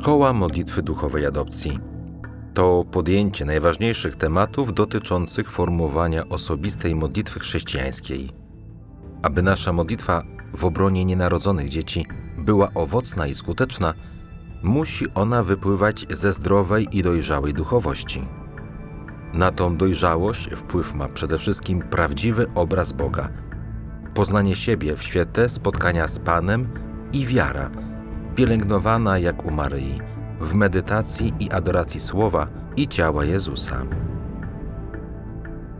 Szkoła Modlitwy Duchowej Adopcji to podjęcie najważniejszych tematów dotyczących formowania osobistej modlitwy chrześcijańskiej. Aby nasza modlitwa w obronie nienarodzonych dzieci była owocna i skuteczna, musi ona wypływać ze zdrowej i dojrzałej duchowości. Na tą dojrzałość wpływ ma przede wszystkim prawdziwy obraz Boga, poznanie siebie w świetle spotkania z Panem i wiara, pielęgnowana jak u Maryi, w medytacji i adoracji słowa i ciała Jezusa.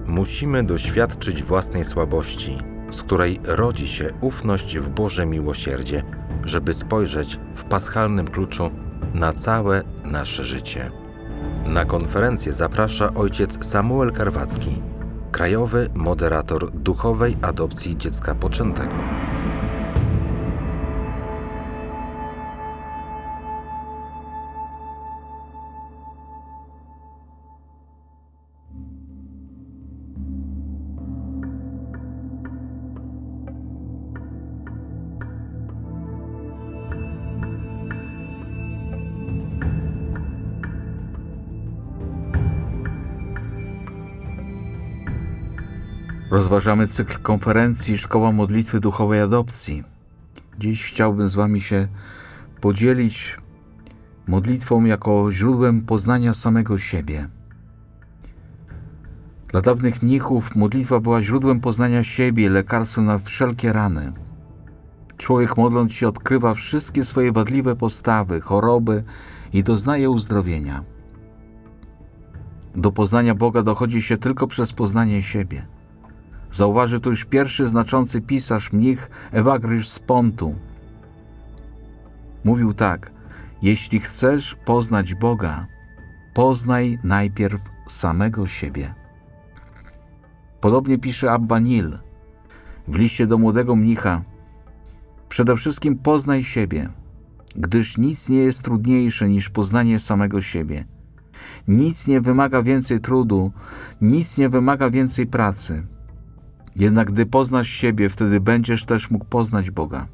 Musimy doświadczyć własnej słabości, z której rodzi się ufność w Boże miłosierdzie, żeby spojrzeć w paschalnym kluczu na całe nasze życie. Na konferencję zaprasza ojciec Samuel Karwacki, krajowy moderator duchowej adopcji dziecka poczętego. Rozważamy cykl konferencji Szkoła Modlitwy Duchowej Adopcji. Dziś chciałbym z Wami się podzielić modlitwą jako źródłem poznania samego siebie. Dla dawnych mnichów modlitwa była źródłem poznania siebie, lekarstwem na wszelkie rany. Człowiek modląc się odkrywa wszystkie swoje wadliwe postawy, choroby i doznaje uzdrowienia. Do poznania Boga dochodzi się tylko przez poznanie siebie. Zauważy to już pierwszy znaczący pisarz, mnich Ewagrysz z Pontu. Mówił tak: Jeśli chcesz poznać Boga, poznaj najpierw samego siebie. Podobnie pisze Abba Nil w liście do młodego mnicha: Przede wszystkim poznaj siebie, gdyż nic nie jest trudniejsze niż poznanie samego siebie. Nic nie wymaga więcej trudu, nic nie wymaga więcej pracy. Jednak gdy poznasz siebie, wtedy będziesz też mógł poznać Boga.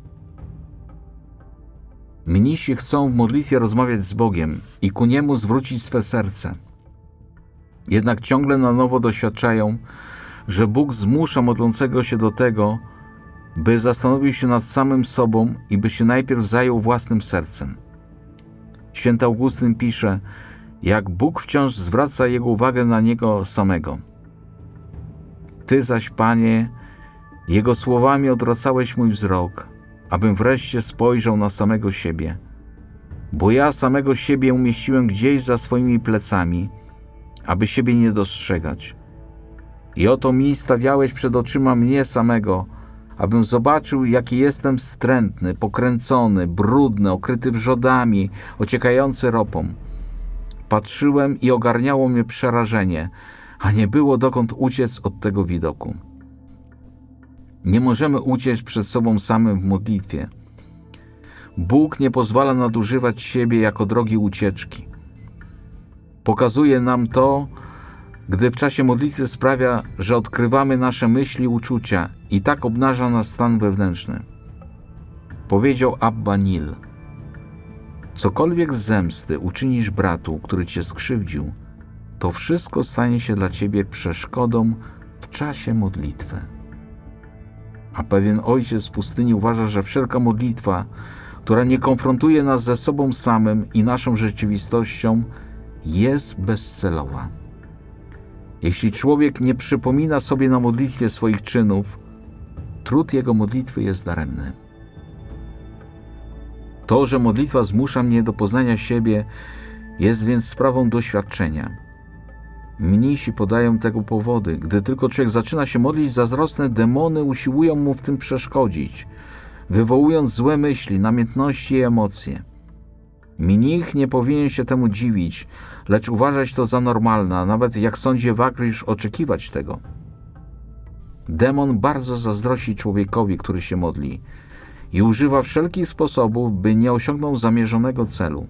Mnisi chcą w modlitwie rozmawiać z Bogiem i ku Niemu zwrócić swe serce. Jednak ciągle na nowo doświadczają, że Bóg zmusza modlącego się do tego, by zastanowił się nad samym sobą i by się najpierw zajął własnym sercem. Święty Augustyn pisze, jak Bóg wciąż zwraca jego uwagę na niego samego – ty zaś, Panie, Jego słowami odwracałeś mój wzrok, abym wreszcie spojrzał na samego siebie. Bo ja samego siebie umieściłem gdzieś za swoimi plecami, aby siebie nie dostrzegać. I oto mi stawiałeś przed oczyma mnie samego, abym zobaczył, jaki jestem wstrętny, pokręcony, brudny, okryty wrzodami, ociekający ropą. Patrzyłem i ogarniało mnie przerażenie – a nie było dokąd uciec od tego widoku. Nie możemy uciec przed sobą samym w modlitwie. Bóg nie pozwala nadużywać siebie jako drogi ucieczki. Pokazuje nam to, gdy w czasie modlitwy sprawia, że odkrywamy nasze myśli uczucia i tak obnaża nas stan wewnętrzny. Powiedział Abba Nil: Cokolwiek z zemsty uczynisz bratu, który cię skrzywdził, to wszystko stanie się dla ciebie przeszkodą w czasie modlitwy. A pewien ojciec z pustyni uważa, że wszelka modlitwa, która nie konfrontuje nas ze sobą samym i naszą rzeczywistością, jest bezcelowa. Jeśli człowiek nie przypomina sobie na modlitwie swoich czynów, trud jego modlitwy jest daremny. To, że modlitwa zmusza mnie do poznania siebie, jest więc sprawą doświadczenia. Mnisi podają tego powody. Gdy tylko człowiek zaczyna się modlić, zazdrosne demony usiłują mu w tym przeszkodzić, wywołując złe myśli, namiętności i emocje. Mnich nie powinien się temu dziwić, lecz uważać to za normalne, a nawet jak sądzi Wakrysz oczekiwać tego. Demon bardzo zazdrości człowiekowi, który się modli i używa wszelkich sposobów, by nie osiągnął zamierzonego celu.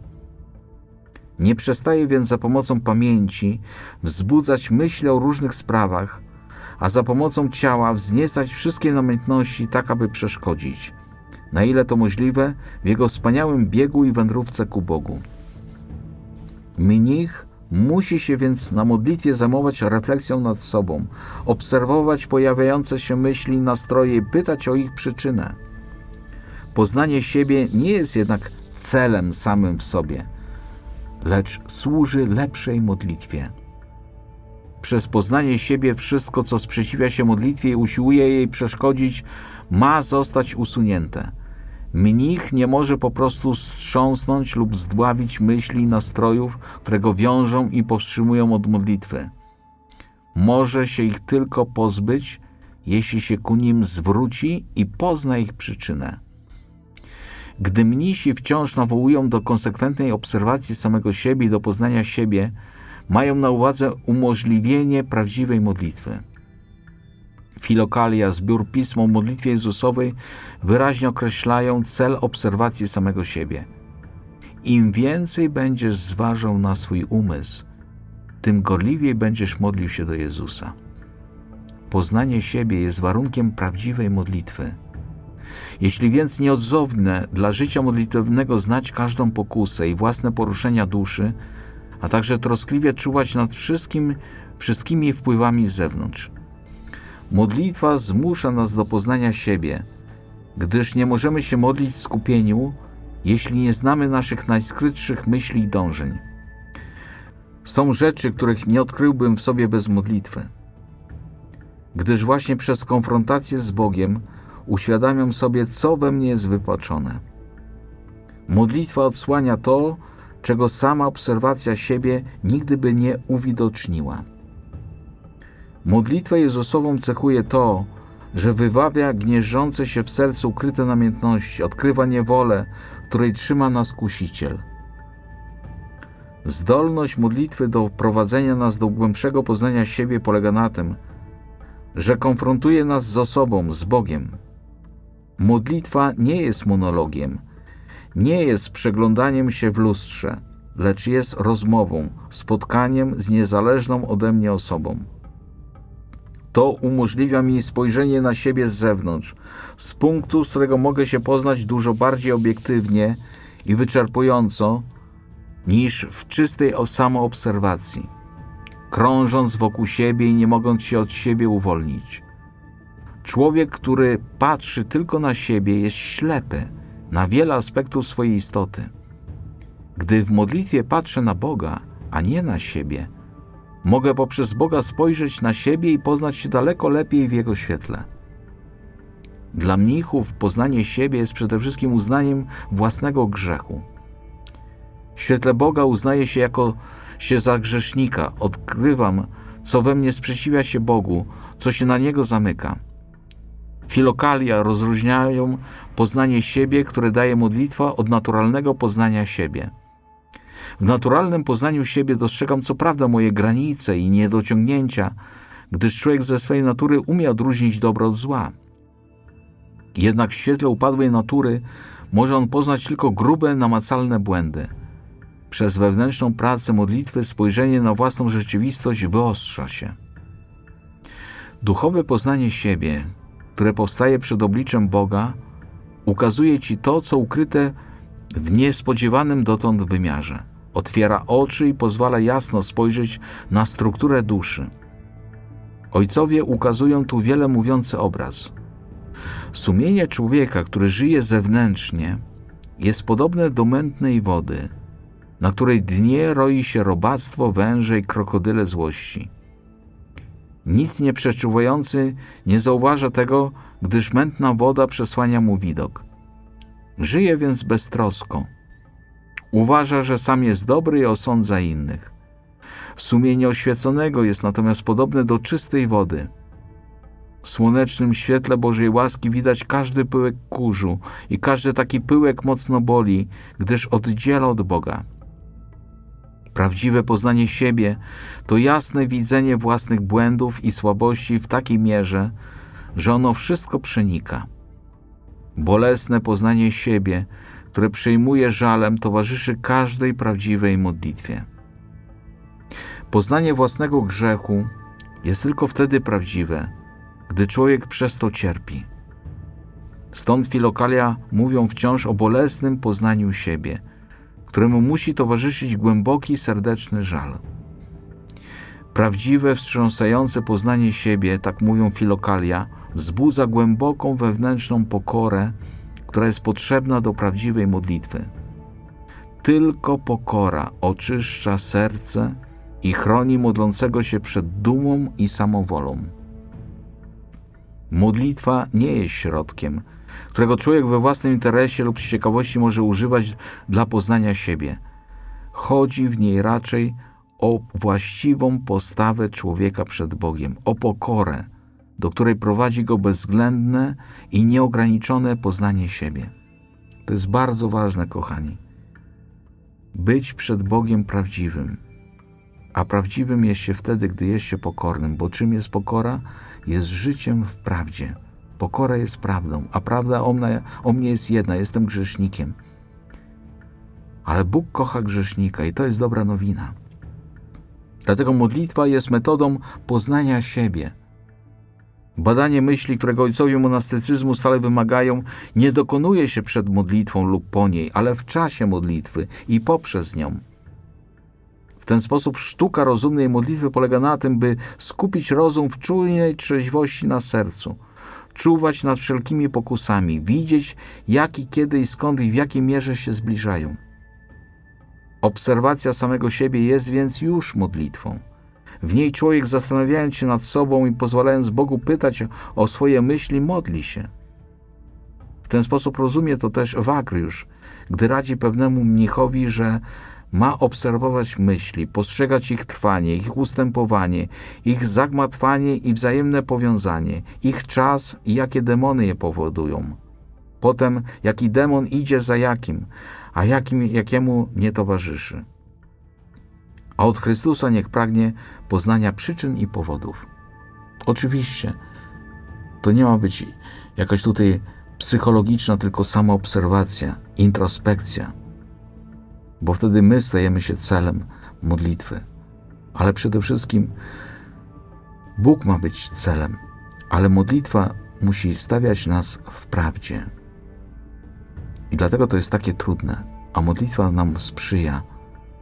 Nie przestaje więc za pomocą pamięci wzbudzać myśli o różnych sprawach, a za pomocą ciała wzniecać wszystkie namiętności tak, aby przeszkodzić, na ile to możliwe w jego wspaniałym biegu i wędrówce ku Bogu. Mnich musi się więc na modlitwie zajmować refleksją nad sobą, obserwować pojawiające się myśli i nastroje i pytać o ich przyczynę. Poznanie siebie nie jest jednak celem samym w sobie, lecz służy lepszej modlitwie. Przez poznanie siebie wszystko, co sprzeciwia się modlitwie i usiłuje jej przeszkodzić, ma zostać usunięte. Mnich nie może po prostu strząsnąć lub zdławić myśli i nastrojów, które go wiążą i powstrzymują od modlitwy. Może się ich tylko pozbyć, jeśli się ku nim zwróci i pozna ich przyczynę. Gdy mnisi wciąż nawołują do konsekwentnej obserwacji samego siebie i do poznania siebie, mają na uwadze umożliwienie prawdziwej modlitwy. Filokalia, zbiór pism o modlitwie Jezusowej wyraźnie określają cel obserwacji samego siebie. Im więcej będziesz zważał na swój umysł, tym gorliwiej będziesz modlił się do Jezusa. Poznanie siebie jest warunkiem prawdziwej modlitwy. Jeśli więc nieodzowne dla życia modlitewnego znać każdą pokusę i własne poruszenia duszy, a także troskliwie czuwać nad wszystkim, wszystkimi wpływami z zewnątrz. Modlitwa zmusza nas do poznania siebie, gdyż nie możemy się modlić w skupieniu, jeśli nie znamy naszych najskrytszych myśli i dążeń. Są rzeczy, których nie odkryłbym w sobie bez modlitwy, gdyż właśnie przez konfrontację z Bogiem uświadamiam sobie, co we mnie jest wypaczone. Modlitwa odsłania to, czego sama obserwacja siebie nigdy by nie uwidoczniła. Modlitwę Jezusową cechuje to, że wywabia gnieżdżące się w sercu ukryte namiętności, odkrywa niewolę, której trzyma nas kusiciel. Zdolność modlitwy do prowadzenia nas do głębszego poznania siebie polega na tym, że konfrontuje nas z osobą, z Bogiem. Modlitwa nie jest monologiem, nie jest przeglądaniem się w lustrze, lecz jest rozmową, spotkaniem z niezależną ode mnie osobą. To umożliwia mi spojrzenie na siebie z zewnątrz, z punktu, z którego mogę się poznać dużo bardziej obiektywnie i wyczerpująco niż w czystej samoobserwacji, krążąc wokół siebie i nie mogąc się od siebie uwolnić. Człowiek, który patrzy tylko na siebie, jest ślepy na wiele aspektów swojej istoty. Gdy w modlitwie patrzę na Boga, a nie na siebie, mogę poprzez Boga spojrzeć na siebie i poznać się daleko lepiej w Jego świetle. Dla mnichów poznanie siebie jest przede wszystkim uznaniem własnego grzechu. W świetle Boga uznaję się jako się za grzesznika, odkrywam, co we mnie sprzeciwia się Bogu, co się na Niego zamyka. Filokalia rozróżniają poznanie siebie, które daje modlitwa, od naturalnego poznania siebie. W naturalnym poznaniu siebie dostrzegam co prawda moje granice i niedociągnięcia, gdyż człowiek ze swej natury umie odróżnić dobro od zła. Jednak w świetle upadłej natury może on poznać tylko grube, namacalne błędy. Przez wewnętrzną pracę modlitwy spojrzenie na własną rzeczywistość wyostrza się. Duchowe poznanie siebie, które powstaje przed obliczem Boga, ukazuje ci to, co ukryte w niespodziewanym dotąd wymiarze. Otwiera oczy i pozwala jasno spojrzeć na strukturę duszy. Ojcowie ukazują tu wiele mówiący obraz. Sumienie człowieka, który żyje zewnętrznie, jest podobne do mętnej wody, na której dnie roi się robactwo, węże i krokodyle złości. Nic nie przeczuwający nie zauważa tego, gdyż mętna woda przesłania mu widok. Żyje więc beztrosko. Uważa, że sam jest dobry i osądza innych. Sumienie oświeconego jest natomiast podobne do czystej wody. W słonecznym świetle Bożej łaski widać każdy pyłek kurzu i każdy taki pyłek mocno boli, gdyż oddziela od Boga. Prawdziwe poznanie siebie to jasne widzenie własnych błędów i słabości w takiej mierze, że ono wszystko przenika. Bolesne poznanie siebie, które przejmuje żalem, towarzyszy każdej prawdziwej modlitwie. Poznanie własnego grzechu jest tylko wtedy prawdziwe, gdy człowiek przez to cierpi. Stąd filokalia mówią wciąż o bolesnym poznaniu siebie – któremu musi towarzyszyć głęboki, serdeczny żal. Prawdziwe, wstrząsające poznanie siebie, tak mówią filokalia, wzbudza głęboką wewnętrzną pokorę, która jest potrzebna do prawdziwej modlitwy. Tylko pokora oczyszcza serce i chroni modlącego się przed dumą i samowolą. Modlitwa nie jest środkiem, którego człowiek we własnym interesie lub ciekawości może używać dla poznania siebie. Chodzi w niej raczej o właściwą postawę człowieka przed Bogiem, o pokorę, do której prowadzi go bezwzględne i nieograniczone poznanie siebie. To jest bardzo ważne, kochani. Być przed Bogiem prawdziwym. A prawdziwym jest się wtedy, gdy jest się pokornym, bo czym jest pokora? Jest życiem w prawdzie. Pokora jest prawdą, a prawda o mnie, o mnie jest jedna: jestem grzesznikiem. Ale Bóg kocha grzesznika i to jest dobra nowina. Dlatego modlitwa jest metodą poznania siebie. Badanie myśli, którego ojcowie monastycyzmu stale wymagają, nie dokonuje się przed modlitwą lub po niej, ale w czasie modlitwy i poprzez nią. W ten sposób sztuka rozumnej modlitwy polega na tym, by skupić rozum w czujnej trzeźwości na sercu, czuwać nad wszelkimi pokusami, widzieć jak i kiedy i skąd i w jakiej mierze się zbliżają. Obserwacja samego siebie jest więc już modlitwą. W niej człowiek zastanawiając się nad sobą i pozwalając Bogu pytać o swoje myśli, modli się. W ten sposób rozumie to też Wagriusz, gdy radzi pewnemu mnichowi, że ma obserwować myśli, postrzegać ich trwanie, ich ustępowanie, ich zagmatwanie i wzajemne powiązanie, ich czas i jakie demony je powodują. Potem, jaki demon idzie za jakim, a jakim, jakiemu nie towarzyszy. A od Chrystusa niech pragnie poznania przyczyn i powodów. Oczywiście, to nie ma być jakaś tutaj psychologiczna, tylko sama obserwacja, introspekcja, bo wtedy my stajemy się celem modlitwy. Ale przede wszystkim Bóg ma być celem, ale modlitwa musi stawiać nas w prawdzie. I dlatego to jest takie trudne, a modlitwa nam sprzyja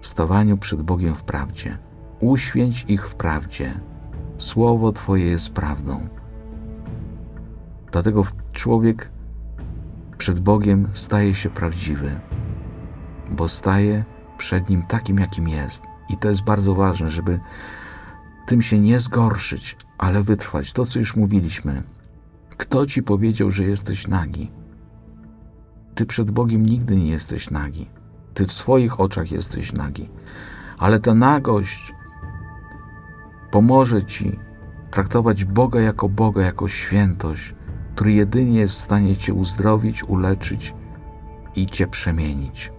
stawaniu przed Bogiem w prawdzie. Uświęć ich w prawdzie. Słowo Twoje jest prawdą. Dlatego człowiek przed Bogiem staje się prawdziwy, bo staje przed Nim takim, jakim jest. I to jest bardzo ważne, żeby tym się nie zgorszyć, ale wytrwać. To, co już mówiliśmy. Kto ci powiedział, że jesteś nagi? Ty przed Bogiem nigdy nie jesteś nagi. Ty w swoich oczach jesteś nagi. Ale ta nagość pomoże ci traktować Boga jako Boga, jako świętość, który jedynie jest w stanie cię uzdrowić, uleczyć i cię przemienić.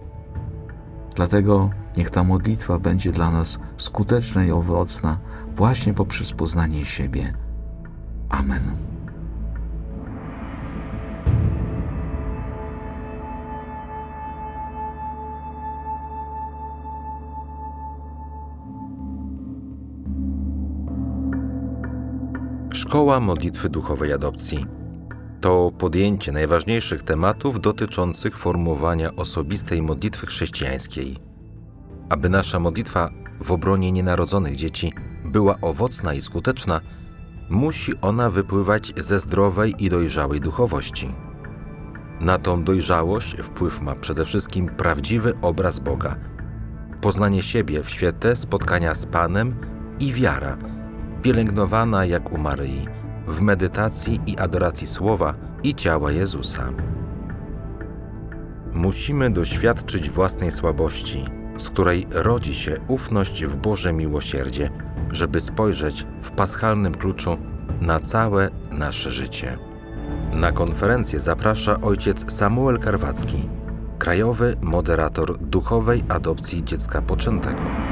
Dlatego niech ta modlitwa będzie dla nas skuteczna i owocna właśnie poprzez poznanie siebie. Amen. Szkoła Modlitwy Duchowej Adopcji to podjęcie najważniejszych tematów dotyczących formowania osobistej modlitwy chrześcijańskiej. Aby nasza modlitwa w obronie nienarodzonych dzieci była owocna i skuteczna, musi ona wypływać ze zdrowej i dojrzałej duchowości. Na tą dojrzałość wpływ ma przede wszystkim prawdziwy obraz Boga, poznanie siebie w świetle spotkania z Panem i wiara – pielęgnowana jak u Maryi, w medytacji i adoracji słowa i ciała Jezusa. Musimy doświadczyć własnej słabości, z której rodzi się ufność w Boże miłosierdzie, żeby spojrzeć w paschalnym kluczu na całe nasze życie. Na konferencję zaprasza ojciec Samuel Karwacki, krajowy moderator duchowej adopcji dziecka poczętego.